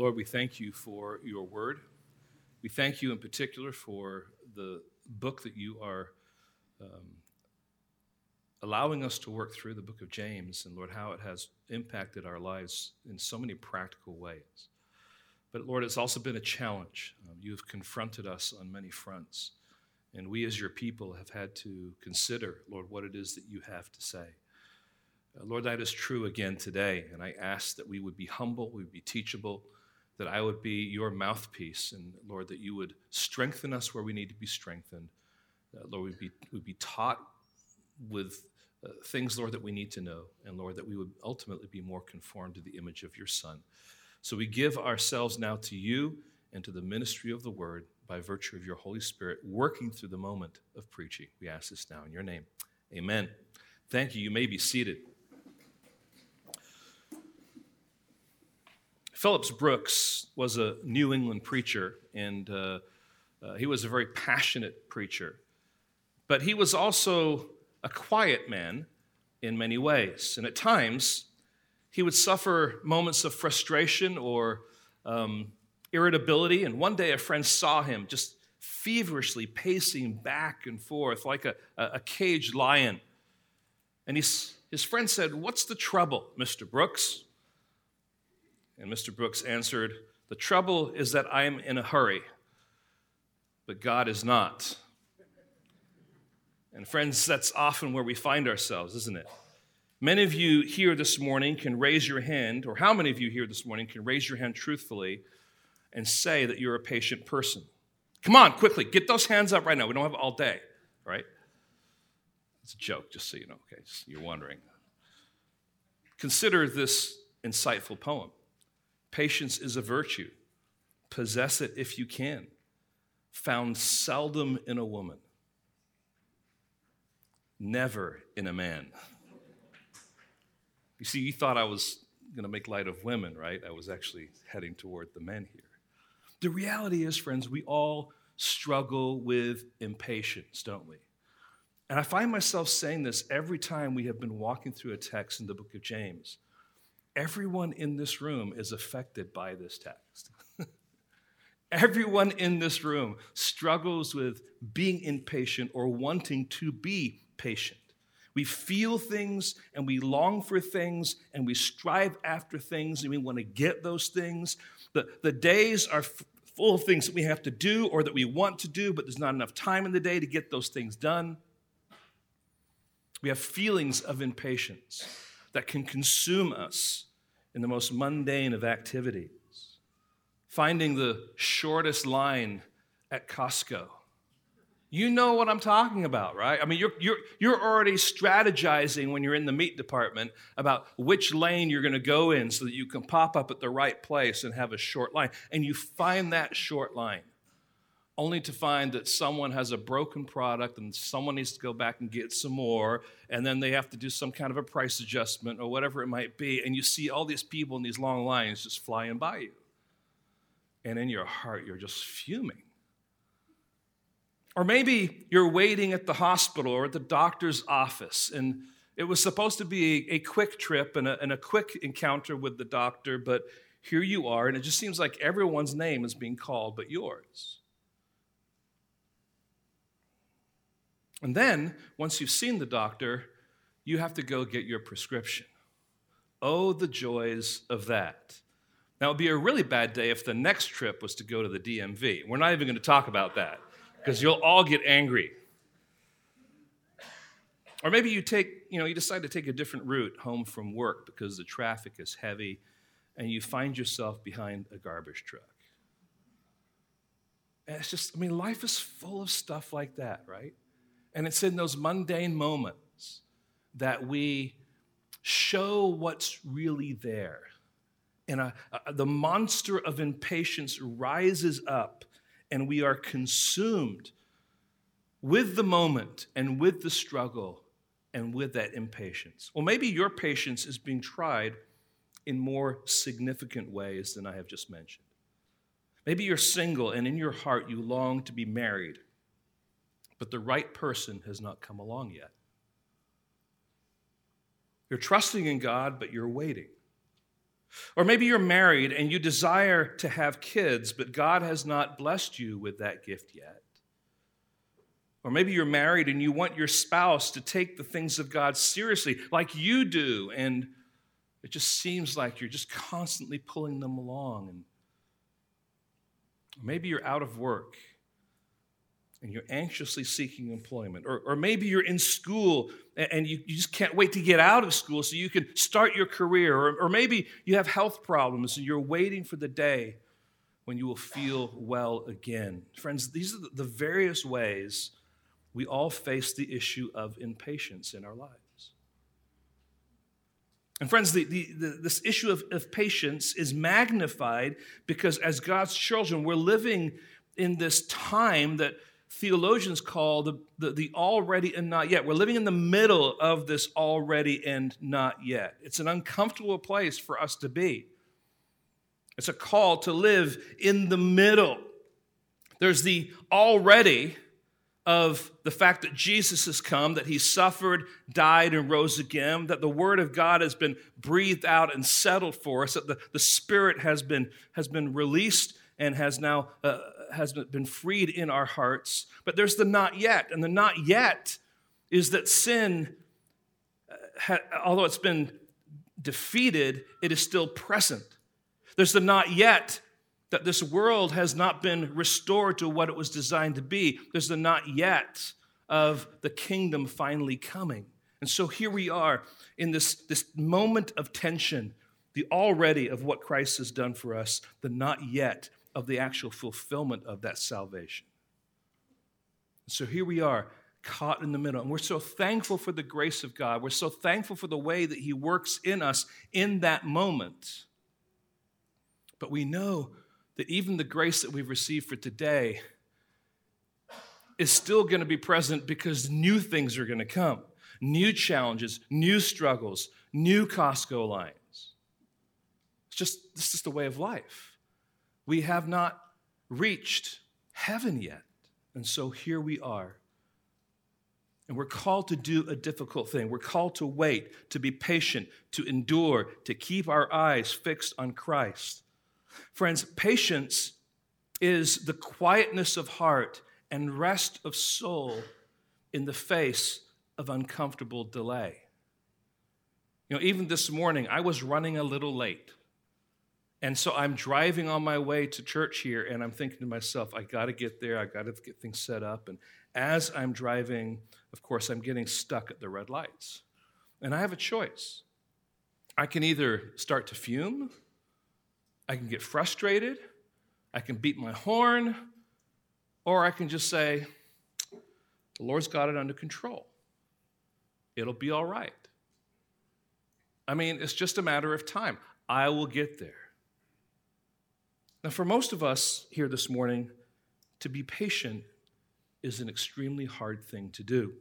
Lord, we thank you for your word. We thank you in particular for the book that you are um, allowing us to work through, the book of James, and Lord, how it has impacted our lives in so many practical ways. But Lord, it's also been a challenge. Um, you have confronted us on many fronts. And we, as your people, have had to consider, Lord, what it is that you have to say. Uh, Lord, that is true again today. And I ask that we would be humble, we would be teachable, that I would be your mouthpiece. And Lord, that you would strengthen us where we need to be strengthened. Uh, Lord, we'd be, we'd be taught with uh, things, Lord, that we need to know. And Lord, that we would ultimately be more conformed to the image of your Son. So we give ourselves now to you and to the ministry of the word by virtue of your Holy Spirit working through the moment of preaching. We ask this now in your name. Amen. Thank you. You may be seated. Phillips Brooks was a New England preacher, and uh, uh, he was a very passionate preacher. But he was also a quiet man in many ways. And at times, he would suffer moments of frustration or um, irritability. And one day, a friend saw him just feverishly pacing back and forth like a, a caged lion. And he's, his friend said, What's the trouble, Mr. Brooks? And Mr. Brooks answered, The trouble is that I am in a hurry, but God is not. And friends, that's often where we find ourselves, isn't it? Many of you here this morning can raise your hand, or how many of you here this morning can raise your hand truthfully and say that you're a patient person? Come on, quickly, get those hands up right now. We don't have all day, right? It's a joke, just so you know, okay, you're wondering. Consider this insightful poem Patience is a virtue, possess it if you can, found seldom in a woman never in a man. You see, you thought I was going to make light of women, right? I was actually heading toward the men here. The reality is, friends, we all struggle with impatience, don't we? And I find myself saying this every time we have been walking through a text in the book of James. Everyone in this room is affected by this text. Everyone in this room struggles with being impatient or wanting to be patient. We feel things and we long for things and we strive after things and we want to get those things. The, the days are f- full of things that we have to do or that we want to do, but there's not enough time in the day to get those things done. We have feelings of impatience that can consume us in the most mundane of activities. Finding the shortest line at Costco you know what I'm talking about, right? I mean, you're, you're, you're already strategizing when you're in the meat department about which lane you're going to go in so that you can pop up at the right place and have a short line. And you find that short line only to find that someone has a broken product and someone needs to go back and get some more. And then they have to do some kind of a price adjustment or whatever it might be. And you see all these people in these long lines just flying by you. And in your heart, you're just fuming or maybe you're waiting at the hospital or at the doctor's office, and it was supposed to be a, quick trip and a, and a quick encounter with the doctor, but here you are, and it just seems like everyone's name is being called but yours. And then, once you've seen the doctor, you have to go get your prescription. Oh, the joys of that. Now, it would be a really bad day if the next trip was to go to the DMV. We're not even going to talk about that because you'll all get angry. Or maybe you take, you know, you decide to take a different route home from work because the traffic is heavy and you find yourself behind a garbage truck. And it's just, I mean, life is full of stuff like that, right? And it's in those mundane moments that we show what's really there. And a, a, the monster of impatience rises up and we are consumed with the moment and with the struggle and with that impatience. Well, maybe your patience is being tried in more significant ways than I have just mentioned. Maybe you're single and in your heart you long to be married, but the right person has not come along yet. You're trusting in God, but you're waiting. Or maybe you're married and you desire to have kids, but God has not blessed you with that gift yet. Or maybe you're married and you want your spouse to take the things of God seriously, like you do, and it just seems like you're just constantly pulling them along. And maybe you're out of work and you're anxiously seeking employment. Or, or maybe you're in school and you, you just can't wait to get out of school so you can start your career. Or, or maybe you have health problems and you're waiting for the day when you will feel well again. Friends, these are the various ways we all face the issue of impatience in our lives. And friends, the, the, the, this issue of, of patience is magnified because as God's children, we're living in this time that theologians call the, the, the, already and not yet. We're living in the middle of this already and not yet. It's an uncomfortable place for us to be. It's a call to live in the middle. There's the already of the fact that Jesus has come, that he suffered, died, and rose again, that the word of God has been breathed out and settled for us, that the, the Spirit has been, has been released and has now uh, has been freed in our hearts. But there's the not yet. And the not yet is that sin, uh, although it's been defeated, it is still present. There's the not yet that this world has not been restored to what it was designed to be. There's the not yet of the kingdom finally coming. And so here we are in this, this moment of tension, the already of what Christ has done for us, the not yet of the actual fulfillment of that salvation. So here we are, caught in the middle. And we're so thankful for the grace of God. We're so thankful for the way that He works in us in that moment. But we know that even the grace that we've received for today is still going to be present because new things are going to come new challenges, new struggles, new Costco lines. It's just, this is the way of life we have not reached heaven yet. And so here we are. And we're called to do a difficult thing. We're called to wait, to be patient, to endure, to keep our eyes fixed on Christ. Friends, patience is the quietness of heart and rest of soul in the face of uncomfortable delay. You know, even this morning, I was running a little late. And so I'm driving on my way to church here, and I'm thinking to myself, I got to get there. I got to get things set up. And as I'm driving, of course, I'm getting stuck at the red lights. And I have a choice. I can either start to fume, I can get frustrated, I can beat my horn, or I can just say, The Lord's got it under control. It'll be all right. I mean, it's just a matter of time. I will get there. Now, for most of us here this morning, to be patient is an extremely hard thing to do.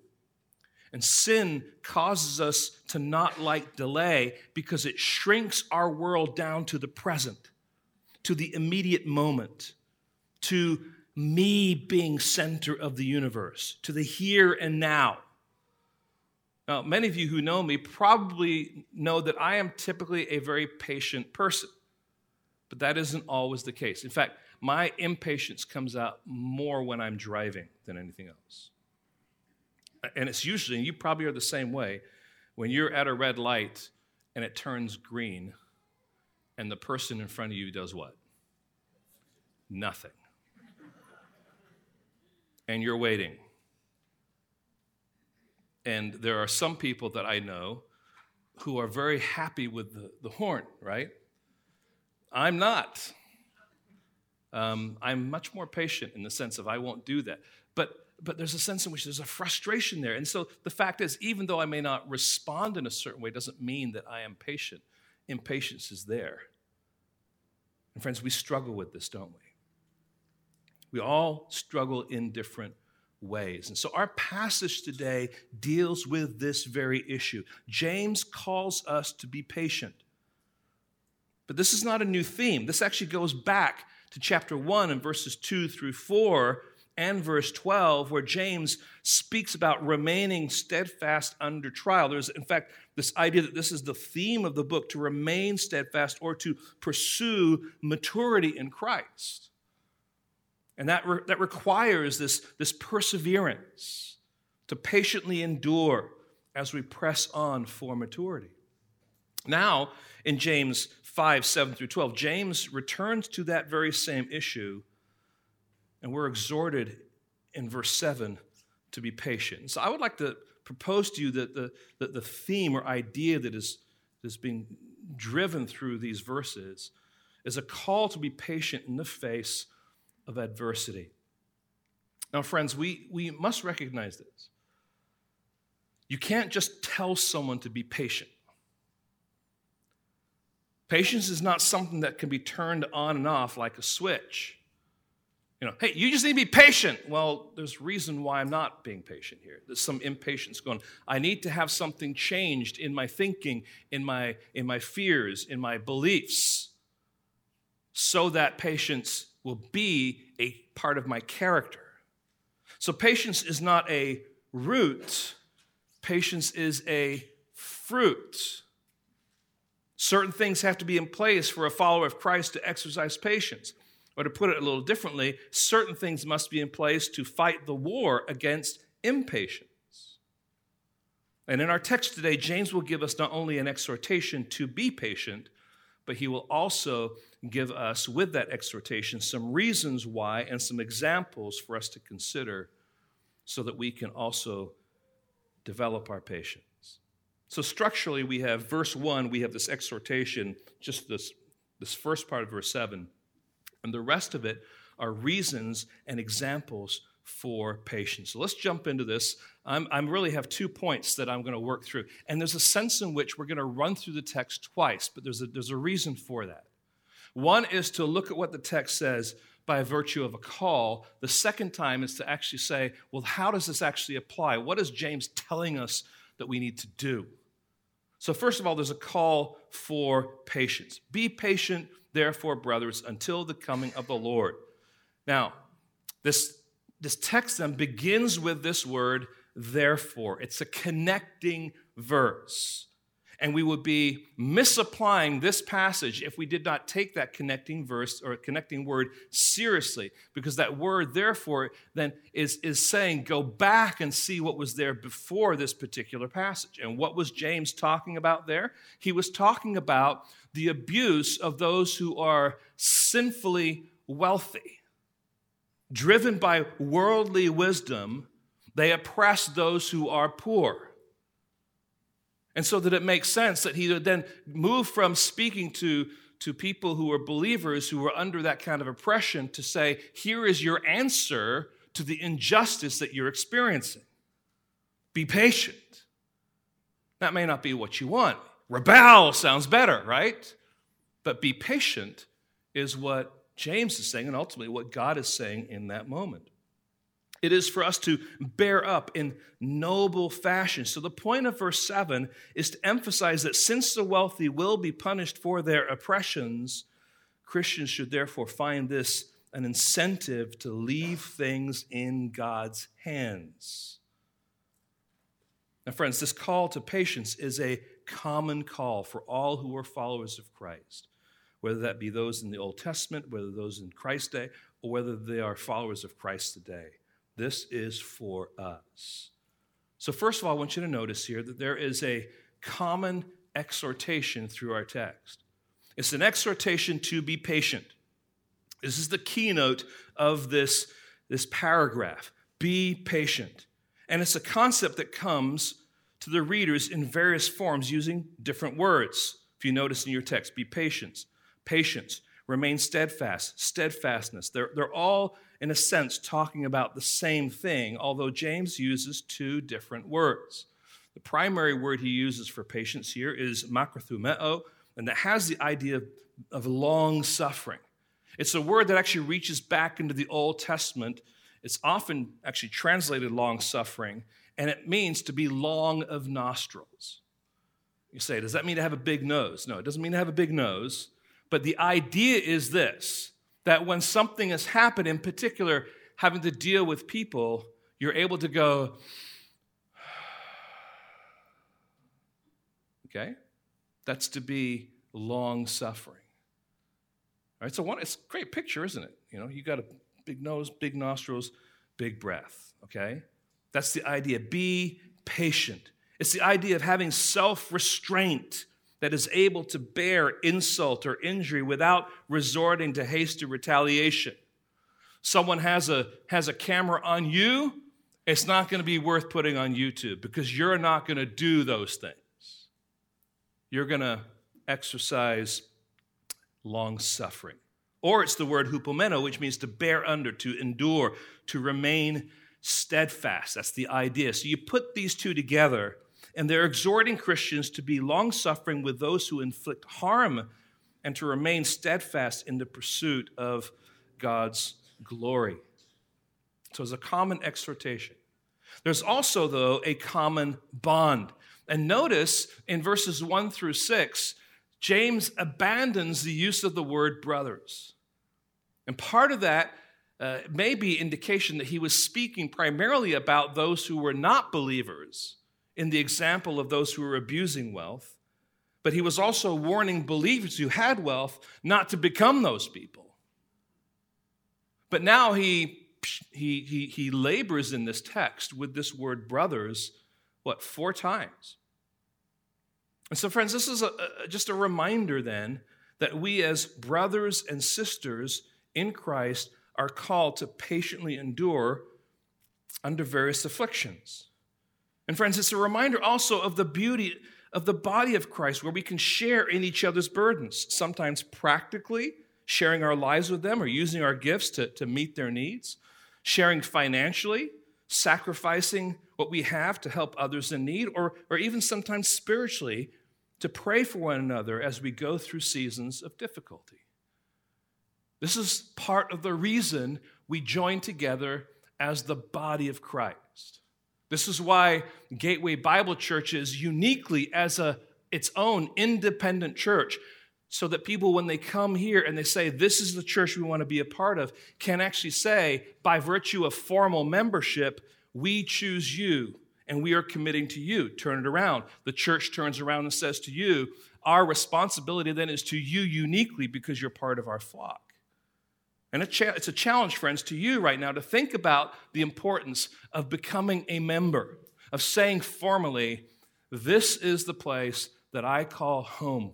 And sin causes us to not like delay because it shrinks our world down to the present, to the immediate moment, to me being center of the universe, to the here and now. Now, many of you who know me probably know that I am typically a very patient person. But that isn't always the case. In fact, my impatience comes out more when I'm driving than anything else. And it's usually, and you probably are the same way, when you're at a red light and it turns green, and the person in front of you does what? Nothing. And you're waiting. And there are some people that I know who are very happy with the, the horn, right? I'm not. Um, I'm much more patient in the sense of I won't do that. But but there's a sense in which there's a frustration there. And so the fact is, even though I may not respond in a certain way, doesn't mean that I am patient. Impatience is there. And friends, we struggle with this, don't we? We all struggle in different ways. And so our passage today deals with this very issue. James calls us to be patient. But this is not a new theme. This actually goes back to chapter 1 and verses 2 through 4. and verse 12, where James speaks about remaining steadfast under trial. There's, in fact, this idea that this is the theme of the book to remain steadfast or to pursue maturity in Christ. And that, re- that requires this, this perseverance to patiently endure as we press on for maturity. Now, in James 5 7 through 12, James returns to that very same issue and we're exhorted in verse 7 to be patient. So I would like to propose to you that the, that the theme or idea that is, that is being driven through these verses is a call to be patient in the face of adversity. Now, friends, we, we must recognize this. You can't just tell someone to be patient. Patience is not something that can be turned on and off like a switch. You know, hey, you just need to be patient. Well, there's reason why I'm not being patient here. There's some impatience going. I need to have something changed in my thinking, in my in my fears, in my beliefs, so that patience will be a part of my character. So patience is not a root, patience is a fruit. Certain things have to be in place for a follower of Christ to exercise patience. Or to put it a little differently, certain things must be in place to fight the war against impatience. And in our text today, James will give us not only an exhortation to be patient, but he will also give us, with that exhortation, some reasons why and some examples for us to consider so that we can also develop our patience. So, structurally, we have verse 1, we have this exhortation, just this, this first part of verse 7 and the rest of it are reasons and examples for patience. So let's jump into this. I'm, I really have two points that I'm going to work through. And there's a sense in which we're going to run through the text twice, but there's a, there's a reason for that. One is to look at what the text says by virtue of a call. The second time is to actually say, well, how does this actually apply? What is James telling us that we need to do? So, first of all, there's a call for patience. Be patient therefore, brothers, until the coming of the Lord. Now, this, this text then begins with this word, therefore. It's a connecting verse. And we would be misapplying this passage if we did not take that connecting verse or connecting word seriously, because that word, therefore, then is, is saying, go back and see what was there before this particular passage. And what was James talking about there? He was talking about the abuse of those who are sinfully wealthy. Driven by worldly wisdom, they oppress those who are poor. And so that it makes sense that he would then move from speaking to, to people who are believers who are under that kind of oppression to say, here is your answer to the injustice that you're experiencing. Be patient. That may not be what you want. Rebel sounds better, right? But be patient is what James is saying, and ultimately what God is saying in that moment. It is for us to bear up in noble fashion. So, the point of verse 7 is to emphasize that since the wealthy will be punished for their oppressions, Christians should therefore find this an incentive to leave things in God's hands. Now, friends, this call to patience is a common call for all who are followers of Christ, whether that be those in the Old Testament, whether those in Christ's day, or whether they are followers of Christ today. This is for us. So, first of all, I want you to notice here that there is a common exhortation through our text. It's an exhortation to be patient. This is the keynote of this, this paragraph be patient. And it's a concept that comes to the readers in various forms using different words. If you notice in your text, be patient, patience, remain steadfast, steadfastness. They're, they're all, in a sense, talking about the same thing, although James uses two different words. The primary word he uses for patience here is makrothumeo, and that has the idea of, of long suffering. It's a word that actually reaches back into the Old Testament. It's often actually translated long suffering, and it means to be long of nostrils. You say, does that mean to have a big nose? No, it doesn't mean to have a big nose. But the idea is this that when something has happened, in particular, having to deal with people, you're able to go, okay? That's to be long suffering. All right, so one, it's a great picture, isn't it? You know, you got a big nose, big nostrils, big breath, okay? That's the idea. Be patient. It's the idea of having self restraint that is able to bear insult or injury without resorting to hasty retaliation. Someone has a, has a camera on you, it's not going to be worth putting on YouTube because you're not going to do those things. You're going to exercise long suffering. Or it's the word hupomeno, which means to bear under, to endure, to remain steadfast. That's the idea. So you put these two together, and they're exhorting Christians to be long suffering with those who inflict harm and to remain steadfast in the pursuit of God's glory. So it's a common exhortation. There's also, though, a common bond. And notice in verses 1 through 6, James abandons the use of the word brothers. And part of that uh, may be indication that he was speaking primarily about those who were not believers in the example of those who were abusing wealth, but he was also warning believers who had wealth not to become those people. But now he, he, he, he labors in this text with this word brothers, what, four times? And so, friends, this is a, a, just a reminder then that we, as brothers and sisters in Christ, are called to patiently endure under various afflictions. And, friends, it's a reminder also of the beauty of the body of Christ, where we can share in each other's burdens, sometimes practically, sharing our lives with them or using our gifts to, to meet their needs, sharing financially, sacrificing what we have to help others in need, or, or even sometimes spiritually to pray for one another as we go through seasons of difficulty. This is part of the reason we join together as the body of Christ. This is why Gateway Bible Church is uniquely as a its own independent church so that people when they come here and they say this is the church we want to be a part of can actually say by virtue of formal membership we choose you and we are committing to you. Turn it around. The church turns around and says to you, our responsibility then is to you uniquely because you're part of our flock. And it's a challenge, friends, to you right now to think about the importance of becoming a member, of saying formally, This is the place that I call home.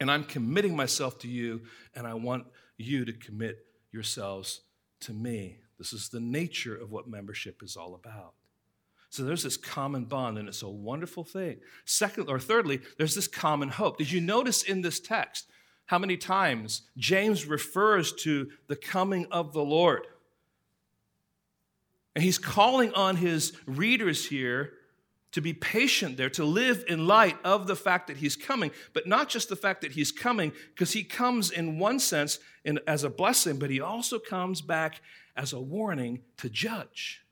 And I'm committing myself to you, and I want you to commit yourselves to me. This is the nature of what membership is all about. So there's this common bond, and it's a wonderful thing. Second, or thirdly, there's this common hope. Did you notice in this text how many times James refers to the coming of the Lord? And he's calling on his readers here to be patient there, to live in light of the fact that he's coming, but not just the fact that he's coming, because he comes in one sense in, as a blessing, but he also comes back as a warning to judge.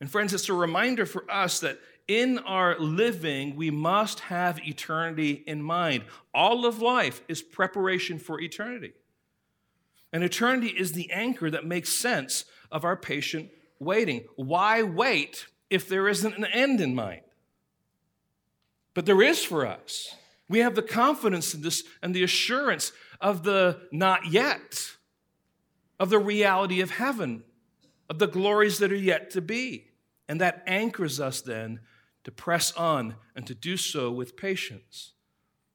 And friends, it's a reminder for us that in our living, we must have eternity in mind. All of life is preparation for eternity. And eternity is the anchor that makes sense of our patient waiting. Why wait if there isn't an end in mind? But there is for us. We have the confidence in this and the assurance of the not yet, of the reality of heaven, of the glories that are yet to be. And that anchors us then to press on and to do so with patience.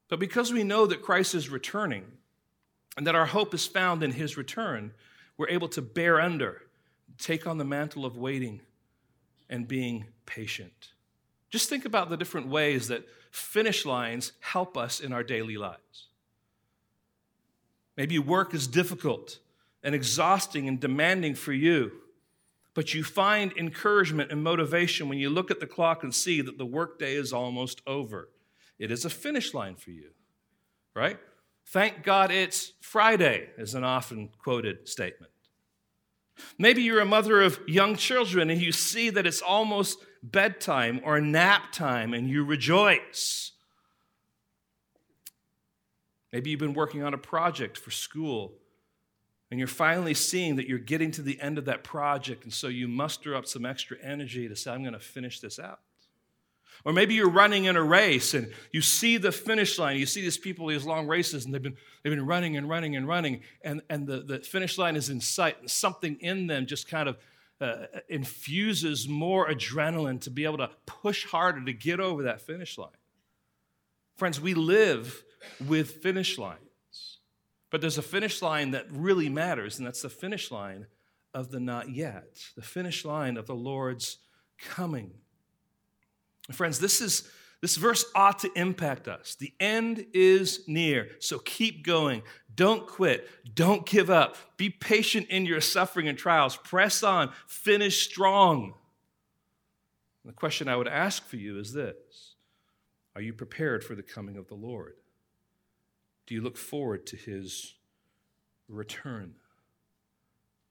But because we know that Christ is returning and that our hope is found in his return, we're able to bear under, take on the mantle of waiting and being patient. Just think about the different ways that finish lines help us in our daily lives. Maybe work is difficult and exhausting and demanding for you. But you find encouragement and motivation when you look at the clock and see that the workday is almost over. It is a finish line for you, right? Thank God it's Friday, is an often quoted statement. Maybe you're a mother of young children and you see that it's almost bedtime or nap time and you rejoice. Maybe you've been working on a project for school And you're finally seeing that you're getting to the end of that project, and so you muster up some extra energy to say, I'm going to finish this out. Or maybe you're running in a race and you see the finish line. You see these people, these long races, and they've been, they've been running and running and running, and, and the, the finish line is in sight, and something in them just kind of uh, infuses more adrenaline to be able to push harder to get over that finish line. Friends, we live with finish lines, but there's a finish line that really matters, and that's the finish line of the not yet, the finish line of the Lord's coming. Friends, this is this verse ought to impact us. The end is near, so keep going. Don't quit. Don't give up. Be patient in your suffering and trials. Press on. Finish strong. the question I would ask for you is this Are you prepared for the coming of the Lord? Do you look forward to his return?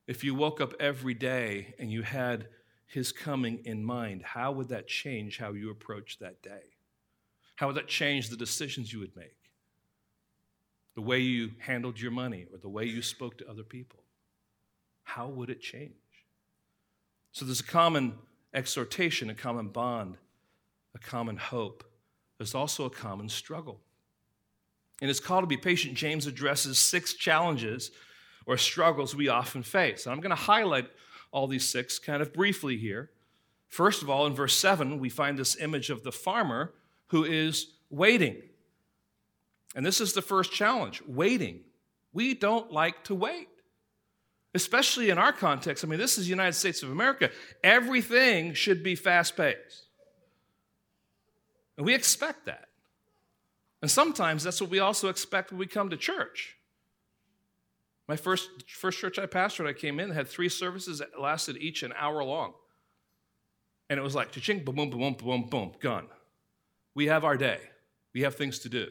If you woke up every day and you had his coming in mind, how would that change how you approach that day? How would that change the decisions you would make? The way you handled your money or the way you spoke to other people? How would it change? So there's a common exhortation, a common bond, a common hope. There's also a common struggle. In his call to be patient, James addresses six challenges or struggles we often face. And I'm going to highlight all these six kind of briefly here. First of all, in verse 7, we find this image of the farmer who is waiting. And this is the first challenge waiting. We don't like to wait, especially in our context. I mean, this is the United States of America. Everything should be fast paced. And we expect that. And sometimes that's what we also expect when we come to church. My first, first church I pastored, I came in, had three services that lasted each an hour long. And it was like, cha-ching, boom, boom, boom, boom, boom, gone. We have our day. We have things to do.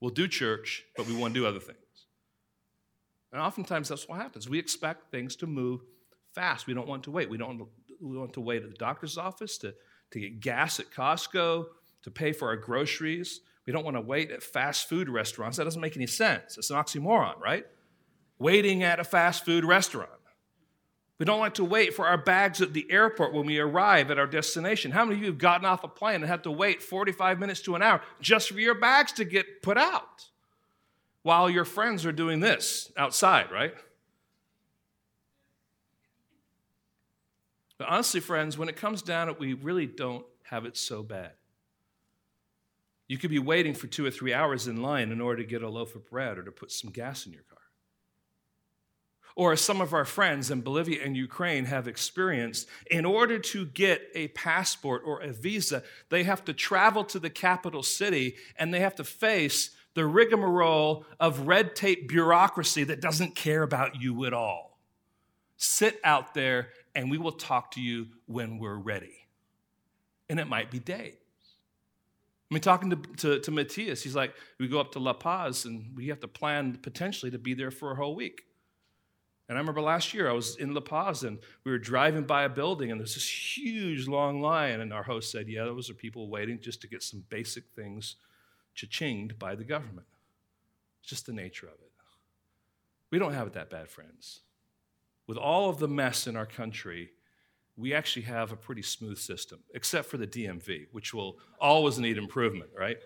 We'll do church, but we want to do other things. And oftentimes that's what happens. We expect things to move fast. We don't want to wait. We don't we want to wait at the doctor's office to, to get gas at Costco, to pay for our groceries. We don't want to wait at fast food restaurants. That doesn't make any sense. It's an oxymoron, right? waiting at a fast food restaurant. We don't like to wait for our bags at the airport when we arrive at our destination. How many of you have gotten off a plane and had to wait 45 minutes to an hour just for your bags to get put out while your friends are doing this outside, right? But honestly, friends, when it comes down to it, we really don't have it so bad. You could be waiting for two or three hours in line in order to get a loaf of bread or to put some gas in your car or as some of our friends in Bolivia and Ukraine have experienced, in order to get a passport or a visa, they have to travel to the capital city and they have to face the rigmarole of red tape bureaucracy that doesn't care about you at all. Sit out there and we will talk to you when we're ready. And it might be days. I mean, talking to, to, to Matthias, he's like, we go up to La Paz and we have to plan potentially to be there for a whole week. And I remember last year I was in La Paz and we were driving by a building and there's this huge long line. And our host said, Yeah, those are people waiting just to get some basic things cha-chinged by the government. It's just the nature of it. We don't have it that bad, friends. With all of the mess in our country, we actually have a pretty smooth system, except for the DMV, which will always need improvement, right?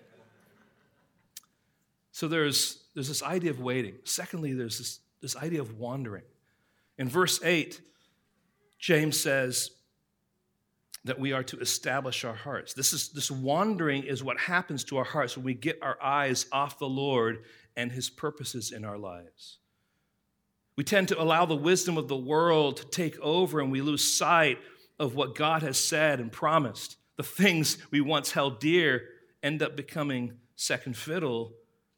So there's, there's this idea of waiting. Secondly, there's this, this idea of wandering. In verse 8, James says that we are to establish our hearts. This, is, this wandering is what happens to our hearts when we get our eyes off the Lord and his purposes in our lives. We tend to allow the wisdom of the world to take over and we lose sight of what God has said and promised. The things we once held dear end up becoming second fiddle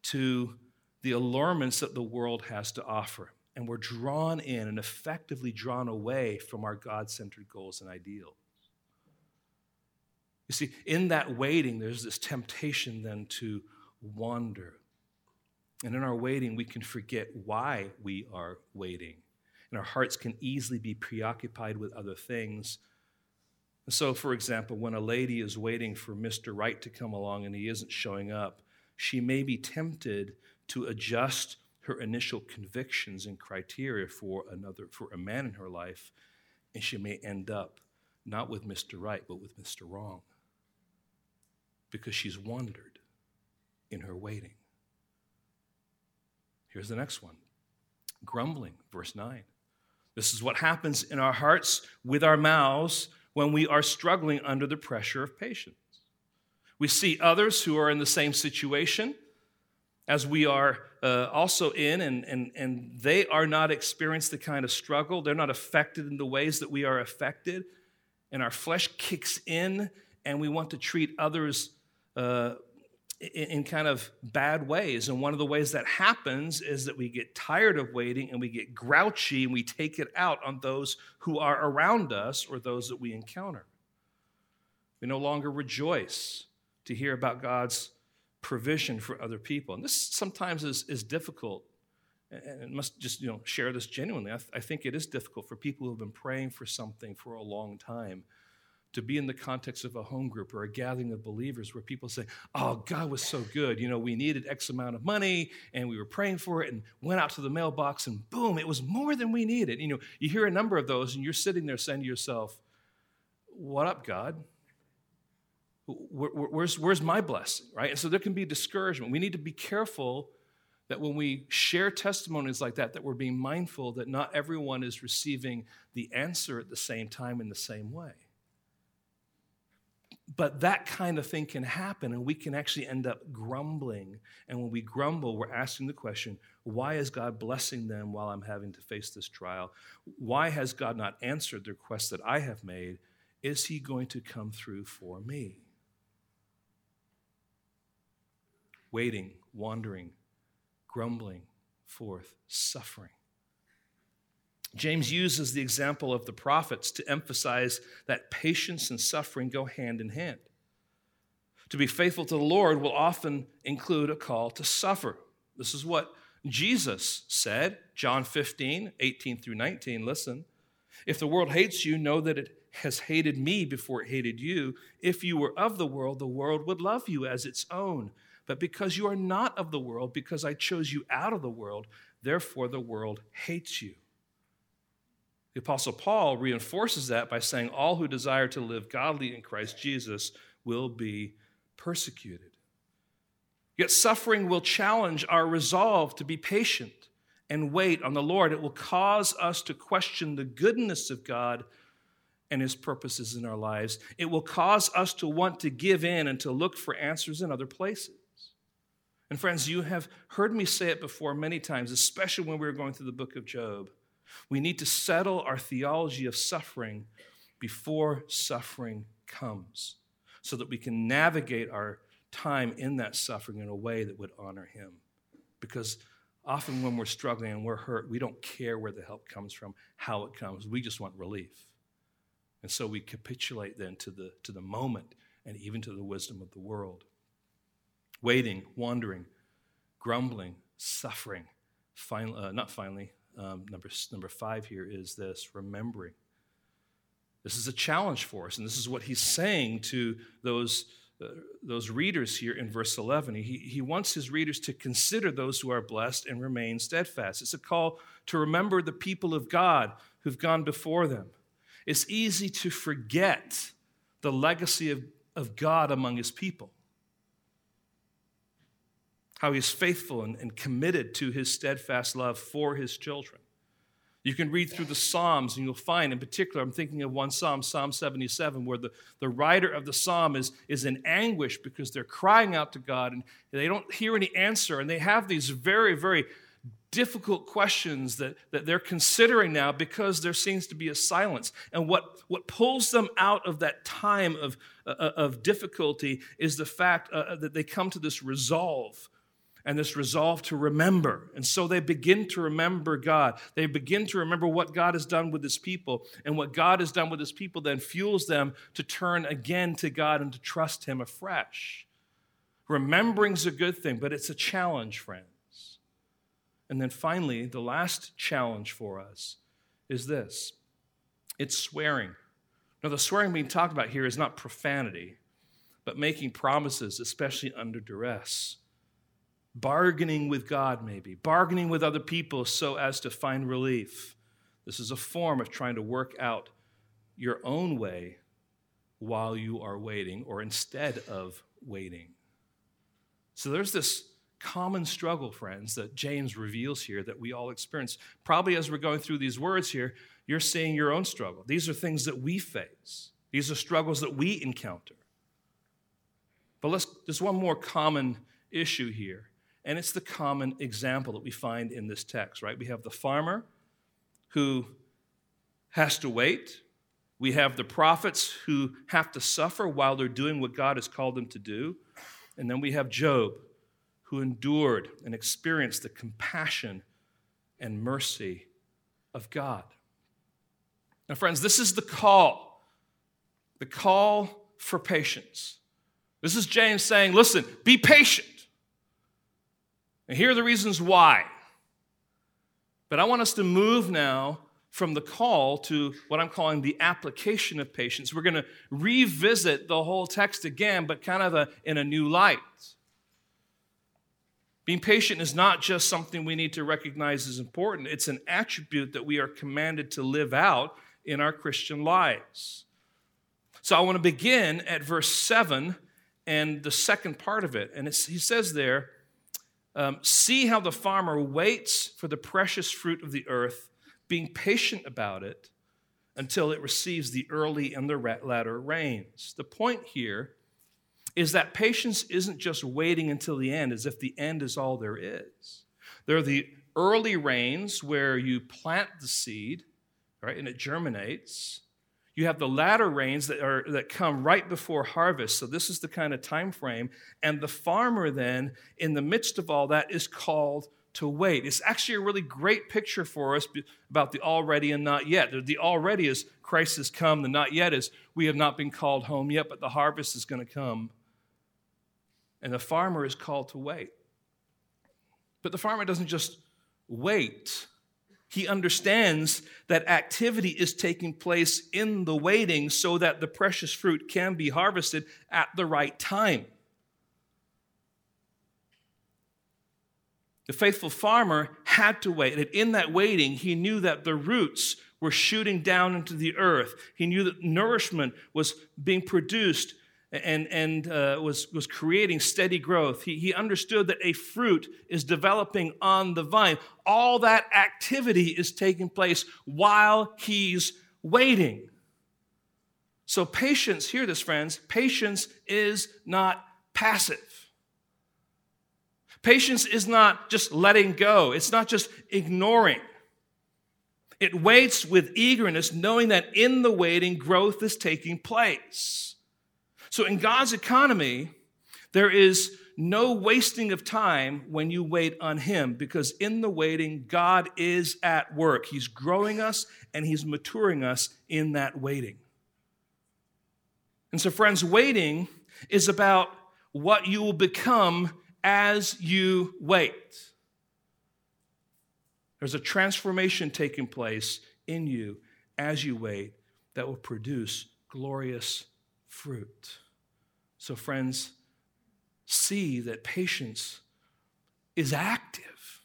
to the allurements that the world has to offer and we're drawn in and effectively drawn away from our God centered goals and ideals. You see, in that waiting, there's this temptation then to wander. And in our waiting, we can forget why we are waiting. And our hearts can easily be preoccupied with other things. And so, for example, when a lady is waiting for Mr. Right to come along and he isn't showing up, she may be tempted to adjust her initial convictions and criteria for another for a man in her life, and she may end up not with Mr. Right, but with Mr. Wrong. Because she's wandered in her waiting. Here's the next one grumbling, verse 9. This is what happens in our hearts with our mouths when we are struggling under the pressure of patience. We see others who are in the same situation as we are uh, also in, and, and, and they are not experiencing the kind of struggle. They're not affected in the ways that we are affected. And our flesh kicks in, and we want to treat others uh, in, in kind of bad ways. And one of the ways that happens is that we get tired of waiting and we get grouchy and we take it out on those who are around us or those that we encounter. We no longer rejoice to hear about God's provision for other people. And this sometimes is, is difficult. And must just you know share this genuinely. I, th- I think it is difficult for people who have been praying for something for a long time to be in the context of a home group or a gathering of believers where people say, Oh, God was so good. You know, we needed X amount of money and we were praying for it and went out to the mailbox and boom, it was more than we needed. You know, you hear a number of those and you're sitting there saying to yourself, What up, God? Where's, where's my blessing, right? And so there can be discouragement. We need to be careful that when we share testimonies like that, that we're being mindful that not everyone is receiving the answer at the same time in the same way. But that kind of thing can happen, and we can actually end up grumbling. And when we grumble, we're asking the question why is God blessing them while I'm having to face this trial? Why has God not answered the request that I have made? Is He going to come through for me? Waiting, wandering, grumbling fourth, suffering. James uses the example of the prophets to emphasize that patience and suffering go hand in hand. To be faithful to the Lord will often include a call to suffer. This is what Jesus said, John 15, 18 through 19. Listen, if the world hates you, know that it has hated me before it hated you. If you were of the world, the world would love you as its own. But because you are not of the world, because I chose you out of the world, therefore the world hates you. The Apostle Paul reinforces that by saying, All who desire to live godly in Christ Jesus will be persecuted. Yet suffering will challenge our resolve to be patient and wait on the Lord. It will cause us to question the goodness of God and his purposes in our lives. It will cause us to want to give in and to look for answers in other places. And friends, you have heard me say it before many times, especially when we were going through the book of Job. We need to settle our theology of suffering before suffering comes so that we can navigate our time in that suffering in a way that would honor Him. Because often when we're struggling and we're hurt, we don't care where the help comes from, how it comes. We just want relief. And so we capitulate then to the, to the moment and even to the wisdom of the world. Waiting, wandering, grumbling, suffering. Finally, uh, not finally, um, number, number five here is this remembering. This is a challenge for us, and this is what he's saying to those, uh, those readers here in verse 11. He, he wants his readers to consider those who are blessed and remain steadfast. It's a call to remember the people of God who've gone before them. It's easy to forget the legacy of, of God among his people how he's faithful and, and committed to his steadfast love for his children. You can read through the Psalms and you'll find, in particular, I'm thinking of one Psalm, Psalm 77, where the, the writer of the Psalm is, is in anguish because they're crying out to God and they don't hear any answer. And they have these very, very difficult questions that, that they're considering now because there seems to be a silence. And what, what pulls them out of that time of, uh, of difficulty is the fact uh, that they come to this resolve and this resolve to remember. And so they begin to remember God. They begin to remember what God has done with his people. And what God has done with his people then fuels them to turn again to God and to trust him afresh. Remembering's a good thing, but it's a challenge, friends. And then finally, the last challenge for us is this it's swearing. Now, the swearing being talked about here is not profanity, but making promises, especially under duress bargaining with God, maybe, bargaining with other people so as to find relief. This is a form of trying to work out your own way while you are waiting or instead of waiting. So there's this common struggle, friends, that James reveals here that we all experience. Probably as we're going through these words here, you're seeing your own struggle. These are things that we face, these are struggles that we encounter. But let's, there's one more common issue here, and it's the common example that we find in this text, right? We have the farmer who has to wait. We have the prophets who have to suffer while they're doing what God has called them to do. And then we have Job who endured and experienced the compassion and mercy of God. Now, friends, this is the call the call for patience. This is James saying, listen, be patient. And here are the reasons why. But I want us to move now from the call to what I'm calling the application of patience. We're going to revisit the whole text again, but kind of a, in a new light. Being patient is not just something we need to recognize as important, it's an attribute that we are commanded to live out in our Christian lives. So I want to begin at verse 7 and the second part of it. And he says there, um, See how the farmer waits for the precious fruit of the earth, being patient about it until it receives the early and the latter rains. The point here is that patience isn't just waiting until the end as if the end is all there is. There are the early rains where you plant the seed, right, and it germinates. You have the latter rains that are that come right before harvest. So this is the kind of time frame and the farmer then in the midst of all that is called to wait. It's actually a really great picture for us about the already and not yet. The already is Christ has come, the not yet is we have not been called home yet, but the harvest is going to come and the farmer is called to wait. But the farmer doesn't just wait. He understands that activity is taking place in the waiting so that the precious fruit can be harvested at the right time. The faithful farmer had to wait. And in that waiting, he knew that the roots were shooting down into the earth. He knew that nourishment was being produced and, and uh, was, was creating steady growth. He, he understood that a fruit is developing on the vine. All that activity is taking place while he's waiting. So, patience, hear this, friends, patience is not passive. Patience is not just letting go, it's not just ignoring. It waits with eagerness, knowing that in the waiting, growth is taking place. So, in God's economy, there is no wasting of time when you wait on Him because in the waiting, God is at work. He's growing us and He's maturing us in that waiting. And so, friends, waiting is about what you will become as you wait. There's a transformation taking place in you as you wait that will produce glorious fruit. So, friends, see that patience is active.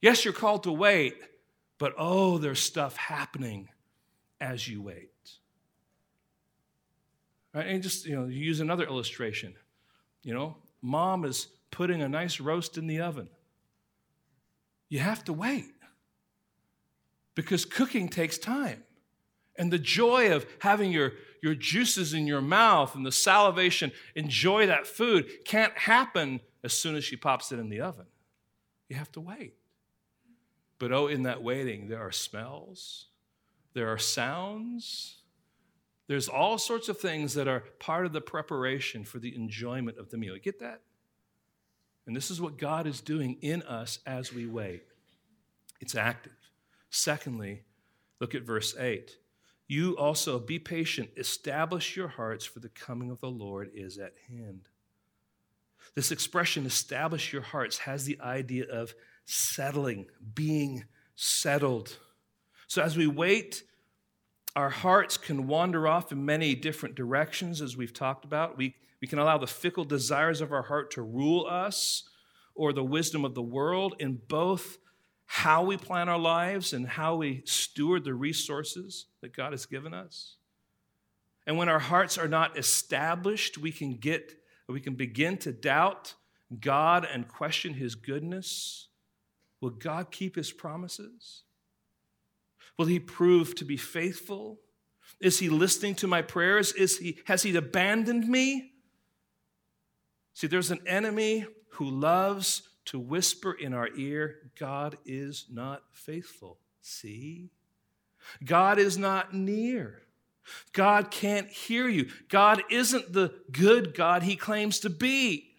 Yes, you're called to wait, but oh, there's stuff happening as you wait. Right? And just, you know, use another illustration. You know, mom is putting a nice roast in the oven. You have to wait because cooking takes time. And the joy of having your, your juices in your mouth and the salivation, enjoy that food, can't happen as soon as she pops it in the oven. You have to wait. But oh, in that waiting, there are smells, there are sounds, there's all sorts of things that are part of the preparation for the enjoyment of the meal. You get that? And this is what God is doing in us as we wait. It's active. Secondly, look at verse 8. You also be patient, establish your hearts, for the coming of the Lord is at hand. This expression, establish your hearts, has the idea of settling, being settled. So as we wait, our hearts can wander off in many different directions, as we've talked about. We, We can allow the fickle desires of our heart to rule us or the wisdom of the world in both how we plan our lives and how we steward the resources that God has given us. And when our hearts are not established, we can get we can begin to doubt God and question his goodness. Will God keep his promises? Will he prove to be faithful? Is he listening to my prayers? Is he has he abandoned me? See, there's an enemy who loves to whisper in our ear, God is not faithful. See? God is not near. God can't hear you. God isn't the good God he claims to be.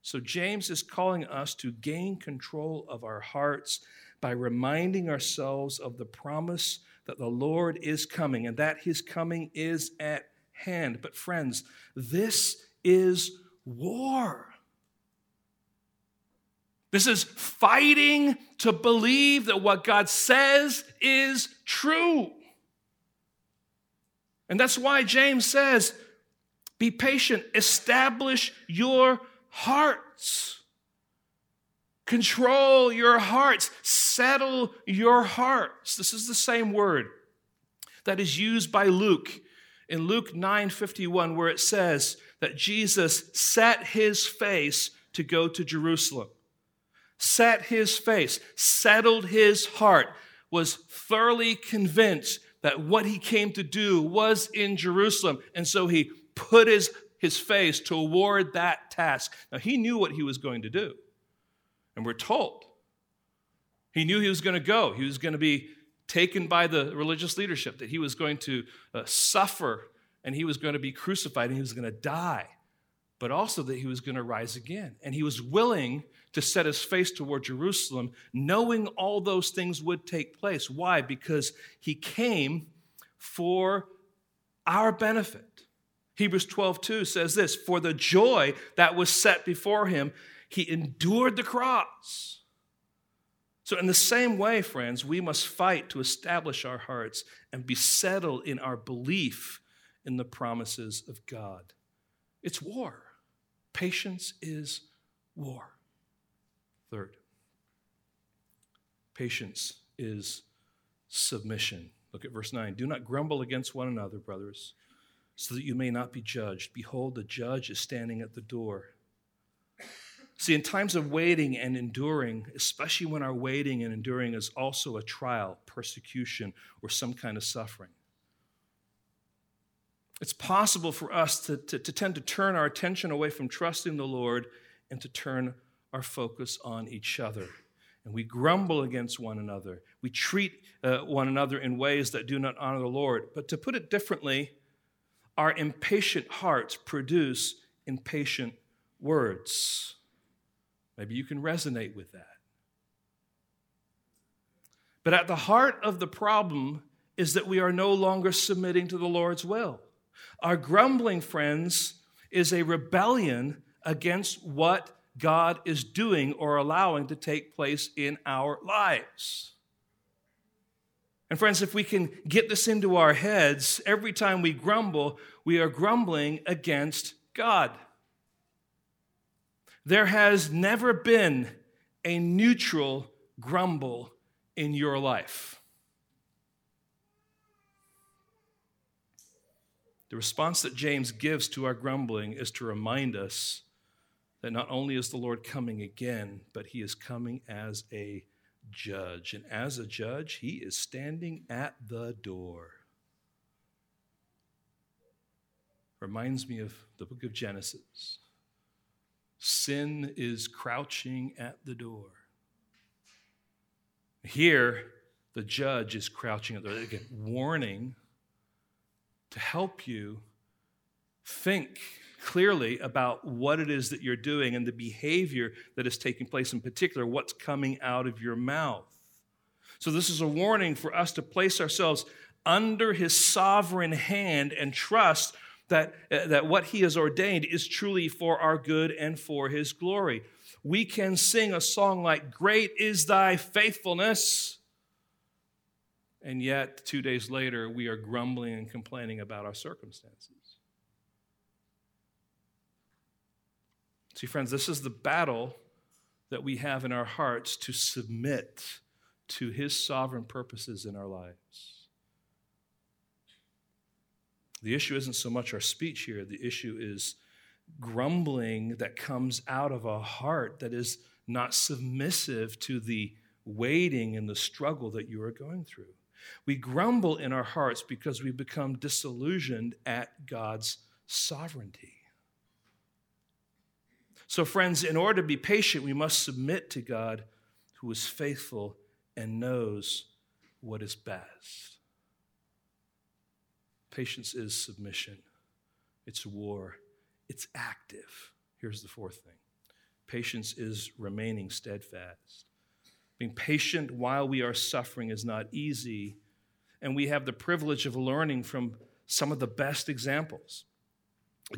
So, James is calling us to gain control of our hearts by reminding ourselves of the promise that the Lord is coming and that his coming is at hand. But, friends, this is war. This is fighting to believe that what God says is true. And that's why James says, be patient, establish your hearts. Control your hearts, settle your hearts. This is the same word that is used by Luke in Luke 9:51 where it says that Jesus set his face to go to Jerusalem set his face, settled his heart, was thoroughly convinced that what he came to do was in Jerusalem. And so he put his, his face toward that task. Now, he knew what he was going to do. And we're told. He knew he was going to go. He was going to be taken by the religious leadership, that he was going to uh, suffer and he was going to be crucified and he was going to die, but also that he was going to rise again. And he was willing to set his face toward Jerusalem, knowing all those things would take place. Why? Because he came for our benefit. Hebrews 12, 2 says this For the joy that was set before him, he endured the cross. So, in the same way, friends, we must fight to establish our hearts and be settled in our belief in the promises of God. It's war. Patience is war. Third, patience is submission. Look at verse 9. Do not grumble against one another, brothers, so that you may not be judged. Behold, the judge is standing at the door. See, in times of waiting and enduring, especially when our waiting and enduring is also a trial, persecution, or some kind of suffering, it's possible for us to, to, to tend to turn our attention away from trusting the Lord and to turn our focus on each other. And we grumble against one another. We treat uh, one another in ways that do not honor the Lord. But to put it differently, our impatient hearts produce impatient words. Maybe you can resonate with that. But at the heart of the problem is that we are no longer submitting to the Lord's will. Our grumbling, friends, is a rebellion against what God is doing or allowing to take place in our lives. And friends, if we can get this into our heads, every time we grumble, we are grumbling against God. There has never been a neutral grumble in your life. The response that James gives to our grumbling is to remind us that not only is the Lord coming again, but he is coming as a judge. And as a judge, he is standing at the door. Reminds me of the book of Genesis. Sin is crouching at the door. Here, the judge is crouching at the door, again, warning to help you think clearly about what it is that you're doing and the behavior that is taking place, in particular, what's coming out of your mouth. So, this is a warning for us to place ourselves under his sovereign hand and trust that, uh, that what he has ordained is truly for our good and for his glory. We can sing a song like, Great is thy faithfulness. And yet, two days later, we are grumbling and complaining about our circumstances. See, friends, this is the battle that we have in our hearts to submit to his sovereign purposes in our lives. The issue isn't so much our speech here, the issue is grumbling that comes out of a heart that is not submissive to the waiting and the struggle that you are going through. We grumble in our hearts because we become disillusioned at God's sovereignty. So, friends, in order to be patient, we must submit to God who is faithful and knows what is best. Patience is submission, it's war, it's active. Here's the fourth thing patience is remaining steadfast. Being patient while we are suffering is not easy, and we have the privilege of learning from some of the best examples.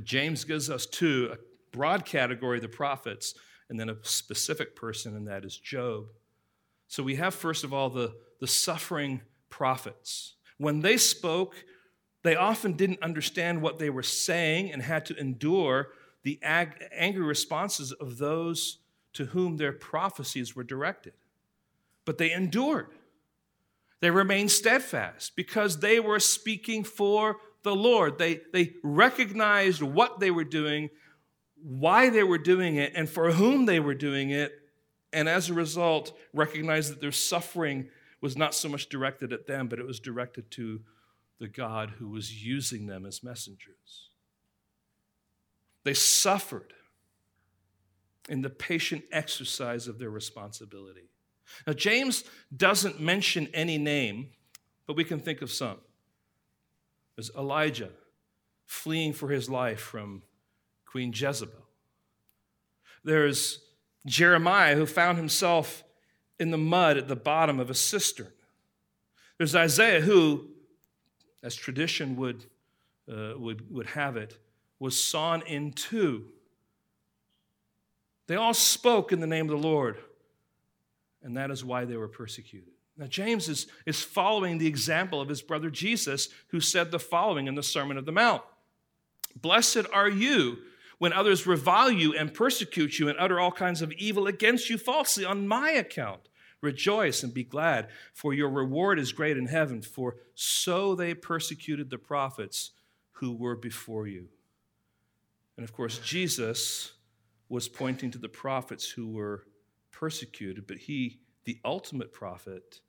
James gives us two broad category, the prophets, and then a specific person, and that is Job. So we have, first of all, the, the suffering prophets. When they spoke, they often didn't understand what they were saying and had to endure the ag- angry responses of those to whom their prophecies were directed. But they endured. They remained steadfast because they were speaking for the Lord. They, they recognized what they were doing, why they were doing it, and for whom they were doing it, and as a result, recognized that their suffering was not so much directed at them, but it was directed to the God who was using them as messengers. They suffered in the patient exercise of their responsibility. Now, James doesn't mention any name, but we can think of some. There's Elijah fleeing for his life from Queen Jezebel. There's Jeremiah who found himself in the mud at the bottom of a cistern. There's Isaiah who, as tradition would, uh, would, would have it, was sawn in two. They all spoke in the name of the Lord, and that is why they were persecuted. Now, James is, is following the example of his brother Jesus, who said the following in the Sermon of the Mount Blessed are you when others revile you and persecute you and utter all kinds of evil against you falsely on my account. Rejoice and be glad, for your reward is great in heaven, for so they persecuted the prophets who were before you. And of course, Jesus was pointing to the prophets who were persecuted, but he, the ultimate prophet,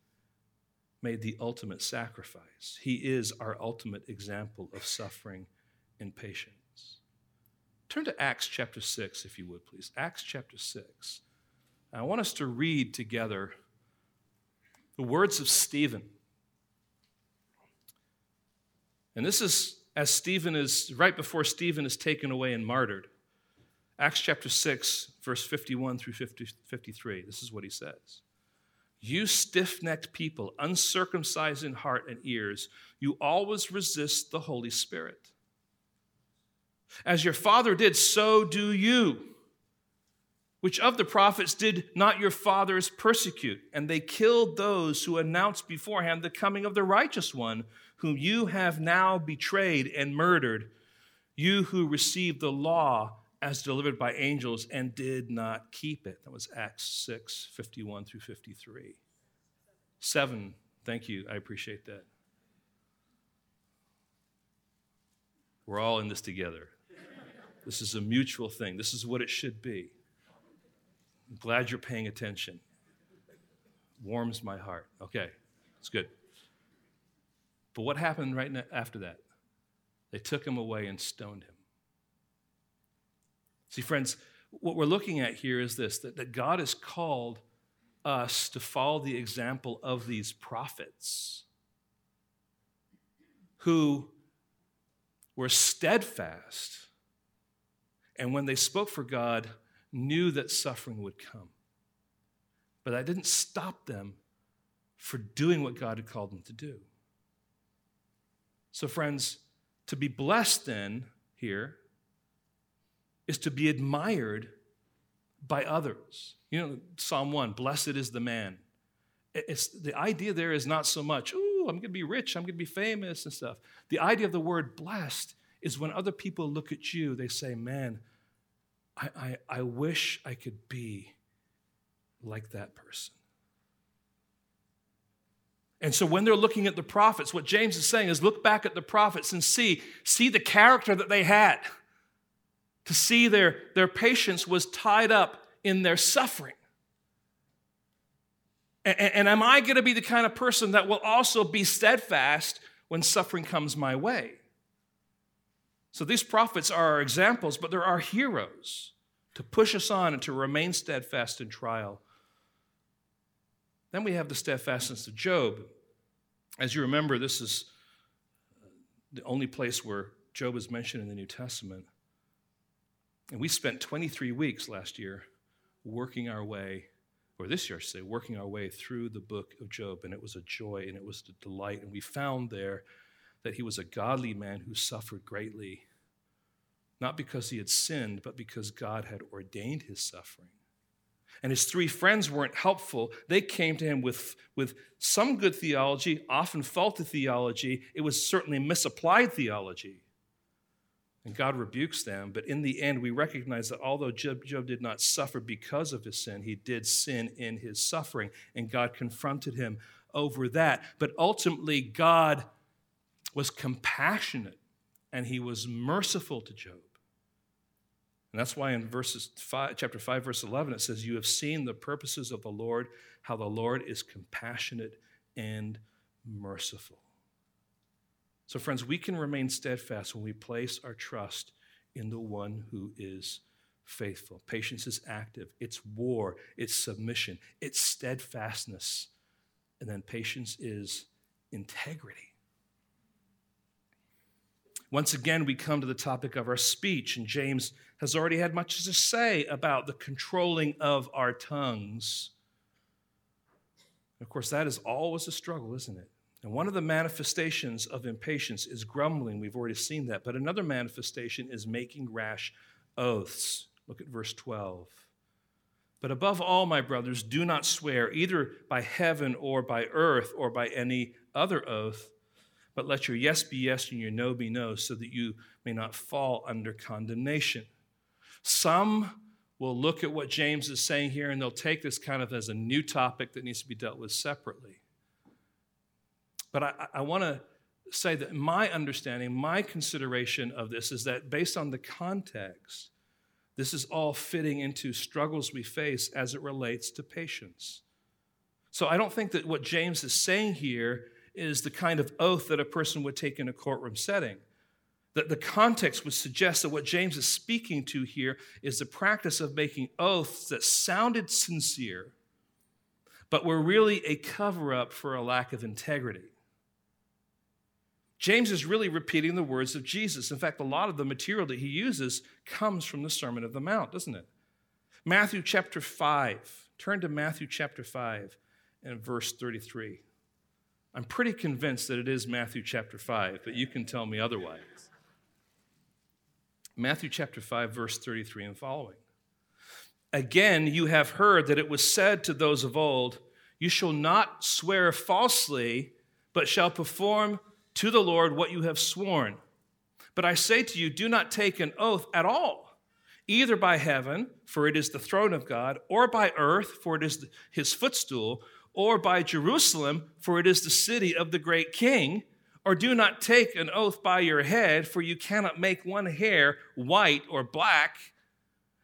made the ultimate sacrifice. He is our ultimate example of suffering and patience. Turn to Acts chapter 6, if you would, please. Acts chapter 6. I want us to read together the words of Stephen. And this is as Stephen is, right before Stephen is taken away and martyred. Acts chapter 6, verse 51 through 50, 53. This is what he says You stiff necked people, uncircumcised in heart and ears, you always resist the Holy Spirit. As your father did, so do you. Which of the prophets did not your fathers persecute? And they killed those who announced beforehand the coming of the righteous one, whom you have now betrayed and murdered, you who received the law as delivered by angels and did not keep it. That was Acts 6 51 through 53. Seven, thank you, I appreciate that. We're all in this together. This is a mutual thing. This is what it should be. I'm glad you're paying attention. Warms my heart. Okay, it's good. But what happened right after that? They took him away and stoned him. See, friends, what we're looking at here is this that, that God has called us to follow the example of these prophets who were steadfast and when they spoke for God, knew that suffering would come. But that didn't stop them for doing what God had called them to do. So, friends, to be blessed then here is to be admired by others. You know, Psalm 1 Blessed is the man. It's, the idea there is not so much, ooh, I'm going to be rich, I'm going to be famous and stuff. The idea of the word blessed is when other people look at you, they say, Man, I, I, I wish I could be like that person. And so when they're looking at the prophets, what James is saying is look back at the prophets and see, see the character that they had. To see their, their patience was tied up in their suffering. And, and am I going to be the kind of person that will also be steadfast when suffering comes my way? So these prophets are our examples, but they're our heroes to push us on and to remain steadfast in trial. Then we have the steadfastness of Job. As you remember, this is uh, the only place where Job is mentioned in the New Testament. And we spent 23 weeks last year working our way, or this year I should say, working our way through the book of Job. And it was a joy and it was a delight. And we found there that he was a godly man who suffered greatly, not because he had sinned, but because God had ordained his suffering. And his three friends weren't helpful. They came to him with, with some good theology, often faulty theology. It was certainly misapplied theology. And God rebukes them. But in the end, we recognize that although Job, Job, did not suffer because of his sin, he did sin in his suffering. And God confronted him over that. But ultimately, God was compassionate and he was merciful to Job. And that's why in verses five, chapter 5, verse 11, it says, You have seen the purposes of the Lord, how the Lord is compassionate and merciful. So, friends, we can remain steadfast when we place our trust in the one who is faithful. Patience is active, it's war, it's submission, it's steadfastness. And then patience is integrity. Once again, we come to the topic of our speech, and James has already had much to say about the controlling of our tongues. Of course, that is always a struggle, isn't it? And one of the manifestations of impatience is grumbling. We've already seen that. But another manifestation is making rash oaths. Look at verse 12. But above all, my brothers, do not swear either by heaven or by earth or by any other oath but let your yes be yes and your no be no, so that you may not fall under condemnation. Some will look at what James is saying here and they'll take this kind of as a new topic that needs to be dealt with separately. But I, I want to say that my understanding, my consideration of this is that based on the context, this is all fitting into struggles we face as it relates to patience. So I don't think that what James is saying here is the kind of oath that a person would take in a courtroom setting. That the context would suggest that what James is speaking to here is the practice of making oaths that sounded sincere, but were really a cover up for a lack of integrity. James is really repeating the words of Jesus. In fact, a lot of the material that he uses comes from the Sermon of the Mount, doesn't it? Matthew chapter 5. Turn to Matthew chapter 5 and verse 33. I'm pretty convinced that it is Matthew chapter 5, but you can tell me otherwise. Matthew chapter 5, verse 33 and following. Again, you have heard that it was said to those of old, You shall not swear falsely, but shall perform to the Lord what you have sworn. But I say to you, do not take an oath at all, either by heaven, for it is the throne of God, or by earth, for it is his footstool or by Jerusalem, for it is the city of the great king. Or do not take an oath by your head, for you cannot make one hair white or black.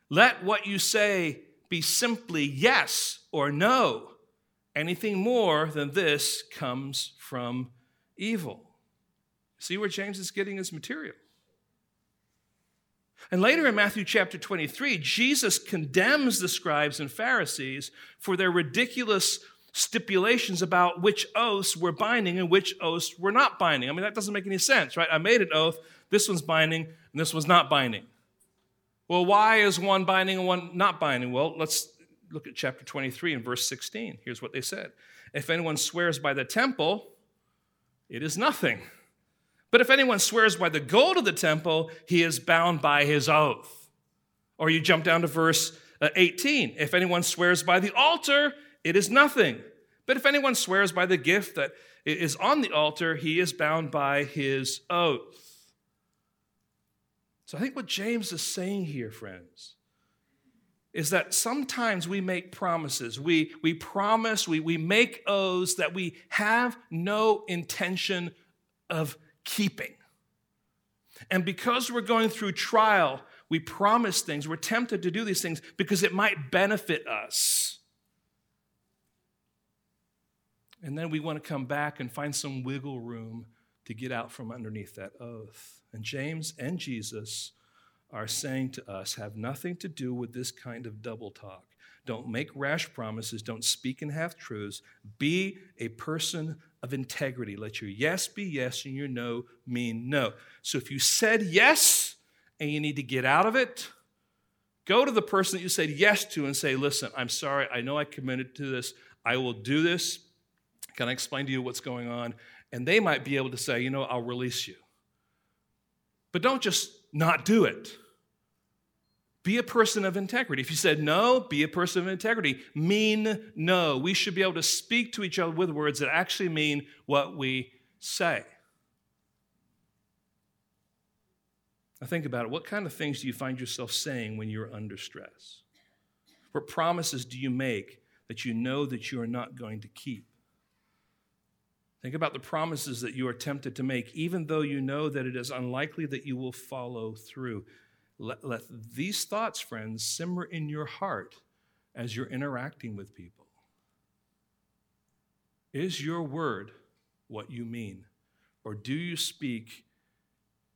Let what you say be simply yes or no. Anything more than this comes from evil. See where James is getting his material. And later in Matthew chapter 23, Jesus condemns the scribes and Pharisees for their ridiculous stipulations about which oaths were binding and which oaths were not binding. I mean, that doesn't make any sense, right? I made an oath, this one's binding, and this one's not binding. Well, why is one binding and one not binding? Well, let's look at chapter 23 and verse 16. Here's what they said If anyone swears by the temple, it is nothing. But if anyone swears by the gold of the temple, he is bound by his oath. Or you jump down to verse uh, 18. If anyone swears by the altar, it is nothing. But if anyone swears by the gift that is on the altar, he is bound by his oath. So I think what James is saying here, friends, is that sometimes we make promises. We, we promise, we, we make oaths that we have no intention of keeping. And because we're going through trial, we promise things, we're tempted to do these things because it might benefit us. And then we want to come back and find some wiggle room to get out from underneath that oath. And James and Jesus are saying to us have nothing to do with this kind of double talk. Don't make rash promises. Don't speak in half truths. Be a person of integrity. Let your yes be yes and your no mean no. So if you said yes and you need to get out of it, go to the person that you said yes to and say, Listen, I'm sorry. I know I committed to this. I will do this. Can I explain to you what's going on? And they might be able to say, You know, I'll release you. But don't just not do it. Be a person of integrity. If you said no, be a person of integrity. Mean no. We should be able to speak to each other with words that actually mean what we say. Now, think about it. What kind of things do you find yourself saying when you're under stress? What promises do you make that you know that you are not going to keep? Think about the promises that you are tempted to make, even though you know that it is unlikely that you will follow through. Let, let these thoughts, friends, simmer in your heart as you're interacting with people. Is your word what you mean? Or do you speak,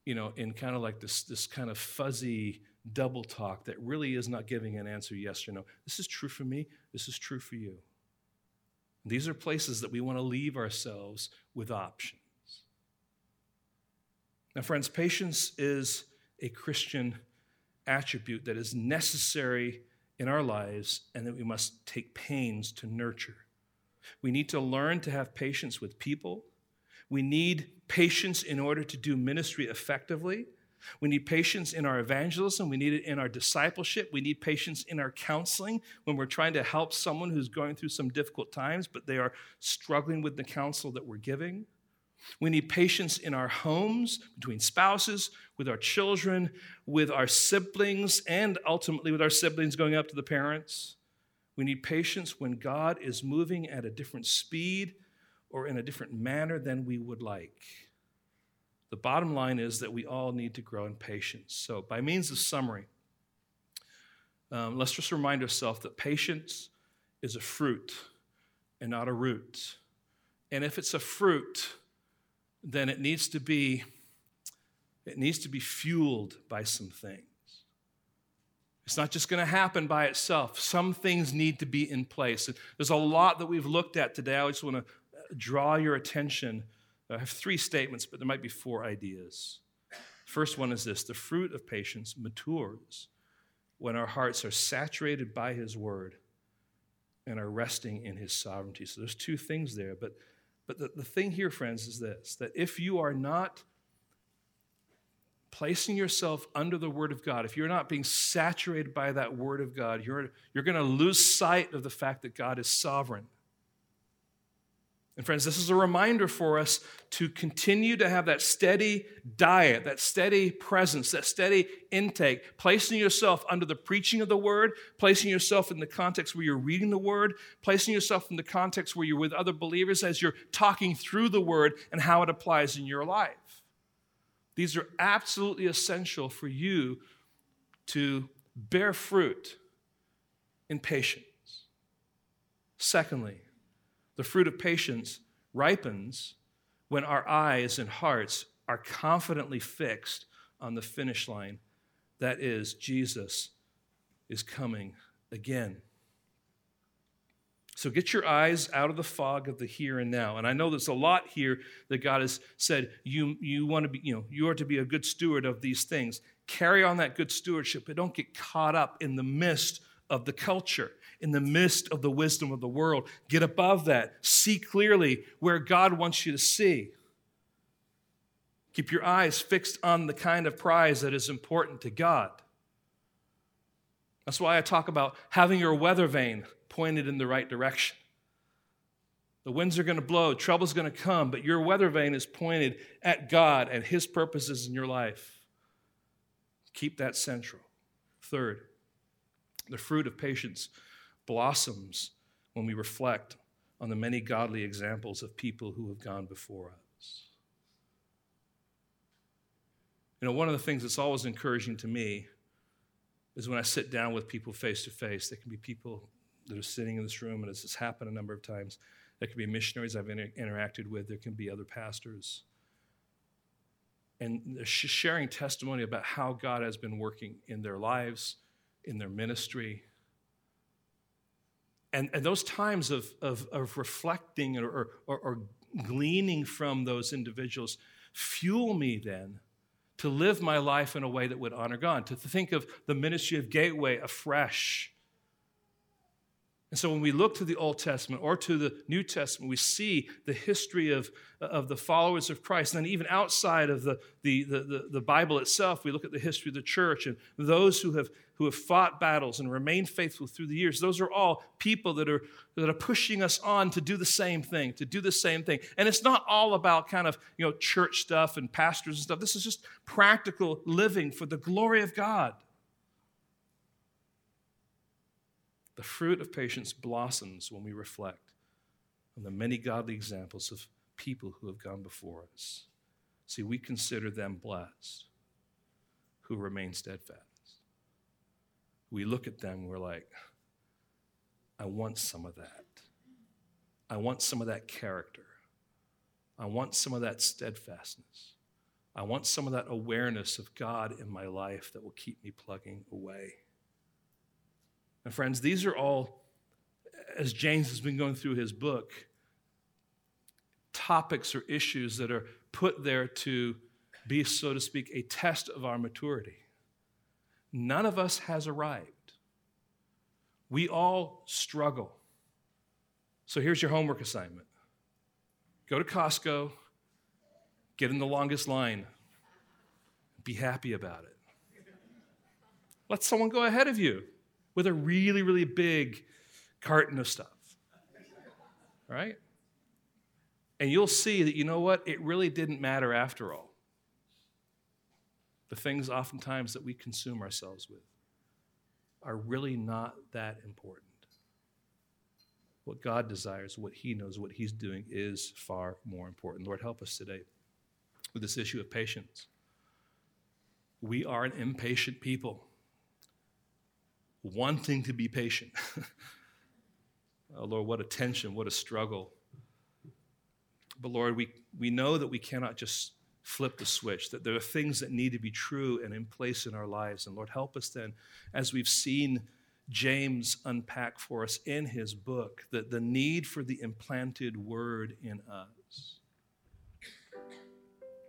you know, in kind of like this, this kind of fuzzy double talk that really is not giving an answer yes or no? This is true for me, this is true for you. These are places that we want to leave ourselves with options. Now, friends, patience is a Christian attribute that is necessary in our lives and that we must take pains to nurture. We need to learn to have patience with people. We need patience in order to do ministry effectively. We need patience in our evangelism. We need it in our discipleship. We need patience in our counseling when we're trying to help someone who's going through some difficult times, but they are struggling with the counsel that we're giving. We need patience in our homes, between spouses, with our children, with our siblings, and ultimately with our siblings going up to the parents. We need patience when God is moving at a different speed or in a different manner than we would like. The bottom line is that we all need to grow in patience. So, by means of summary, um, let's just remind ourselves that patience is a fruit and not a root. And if it's a fruit, then it needs to be it needs to be fueled by some things. It's not just going to happen by itself. Some things need to be in place. There's a lot that we've looked at today. I just want to draw your attention. I have three statements, but there might be four ideas. First one is this the fruit of patience matures when our hearts are saturated by His word and are resting in His sovereignty. So there's two things there, but but the, the thing here, friends, is this that if you are not placing yourself under the Word of God, if you're not being saturated by that Word of God, you're, you're going to lose sight of the fact that God is sovereign. And, friends, this is a reminder for us to continue to have that steady diet, that steady presence, that steady intake, placing yourself under the preaching of the word, placing yourself in the context where you're reading the word, placing yourself in the context where you're with other believers as you're talking through the word and how it applies in your life. These are absolutely essential for you to bear fruit in patience. Secondly, the fruit of patience ripens when our eyes and hearts are confidently fixed on the finish line. That is, Jesus is coming again. So get your eyes out of the fog of the here and now. And I know there's a lot here that God has said you, you want to be, you know, you are to be a good steward of these things. Carry on that good stewardship, but don't get caught up in the mist of the culture in the midst of the wisdom of the world. Get above that. See clearly where God wants you to see. Keep your eyes fixed on the kind of prize that is important to God. That's why I talk about having your weather vane pointed in the right direction. The winds are going to blow, trouble's going to come, but your weather vane is pointed at God and His purposes in your life. Keep that central. Third, The fruit of patience blossoms when we reflect on the many godly examples of people who have gone before us. You know, one of the things that's always encouraging to me is when I sit down with people face to face. There can be people that are sitting in this room, and this has happened a number of times. There can be missionaries I've inter- interacted with, there can be other pastors. And they're sharing testimony about how God has been working in their lives, in their ministry. And, and those times of, of, of reflecting or, or, or gleaning from those individuals fuel me then to live my life in a way that would honor God, to think of the ministry of Gateway afresh and so when we look to the Old Testament or to the New Testament, we see the history of, of the followers of Christ. And then even outside of the, the, the, the, Bible itself, we look at the history of the church and those who have, who have fought battles and remained faithful through the years. Those are all people that are, that are pushing us on to do the same thing, to do the same thing. And it's not all about kind of, you know, church stuff and pastors and stuff. This is just practical living for the glory of God. The fruit of patience blossoms when we reflect on the many godly examples of people who have gone before us. See, we consider them blessed who remain steadfast. We look at them, we're like, I want some of that. I want some of that character. I want some of that steadfastness. I want some of that awareness of God in my life that will keep me plugging away. And friends, these are all, as James has been going through his book, topics or issues that are put there to be, so to speak, a test of our maturity. None of us has arrived. We all struggle. So here's your homework assignment go to Costco, get in the longest line, be happy about it. Let someone go ahead of you with a really, really big carton of stuff. Right? And you'll see that, you know what? It really didn't matter after all. The things oftentimes that we consume ourselves with are really not that important. What God desires, what He knows, what He's doing is far more important. Lord, help us today with this issue of patience. We are an impatient people wanting to be patient. oh, Lord, what a tension, what a struggle. But Lord, we, we know that we cannot just flip the switch, that there are things that need to be true and in place in our lives. And Lord, help us then, as we've seen James unpack for us in his book, that the need for the implanted word in us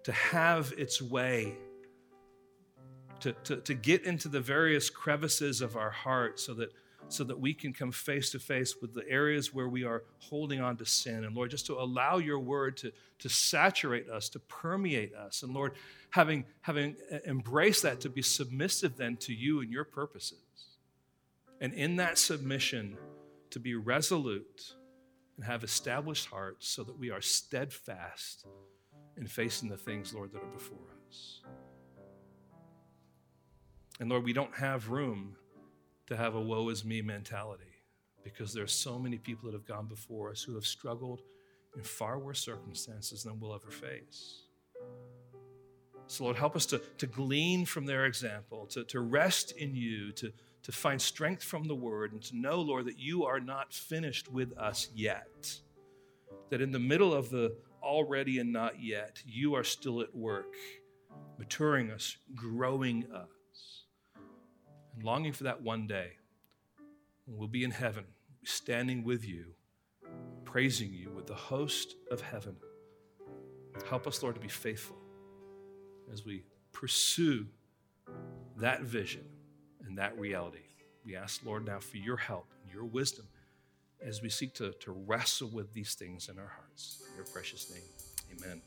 to have its way to, to, to get into the various crevices of our heart so that so that we can come face to face with the areas where we are holding on to sin. And Lord, just to allow your word to, to saturate us, to permeate us. And Lord, having, having embraced that, to be submissive then to you and your purposes. And in that submission, to be resolute and have established hearts so that we are steadfast in facing the things, Lord, that are before us. And Lord, we don't have room to have a woe is me mentality because there are so many people that have gone before us who have struggled in far worse circumstances than we'll ever face. So, Lord, help us to, to glean from their example, to, to rest in you, to, to find strength from the word, and to know, Lord, that you are not finished with us yet. That in the middle of the already and not yet, you are still at work, maturing us, growing us longing for that one day we'll be in heaven, standing with you, praising you with the host of heaven. Help us, Lord, to be faithful as we pursue that vision and that reality. We ask, Lord, now for your help and your wisdom as we seek to, to wrestle with these things in our hearts. In your precious name, amen.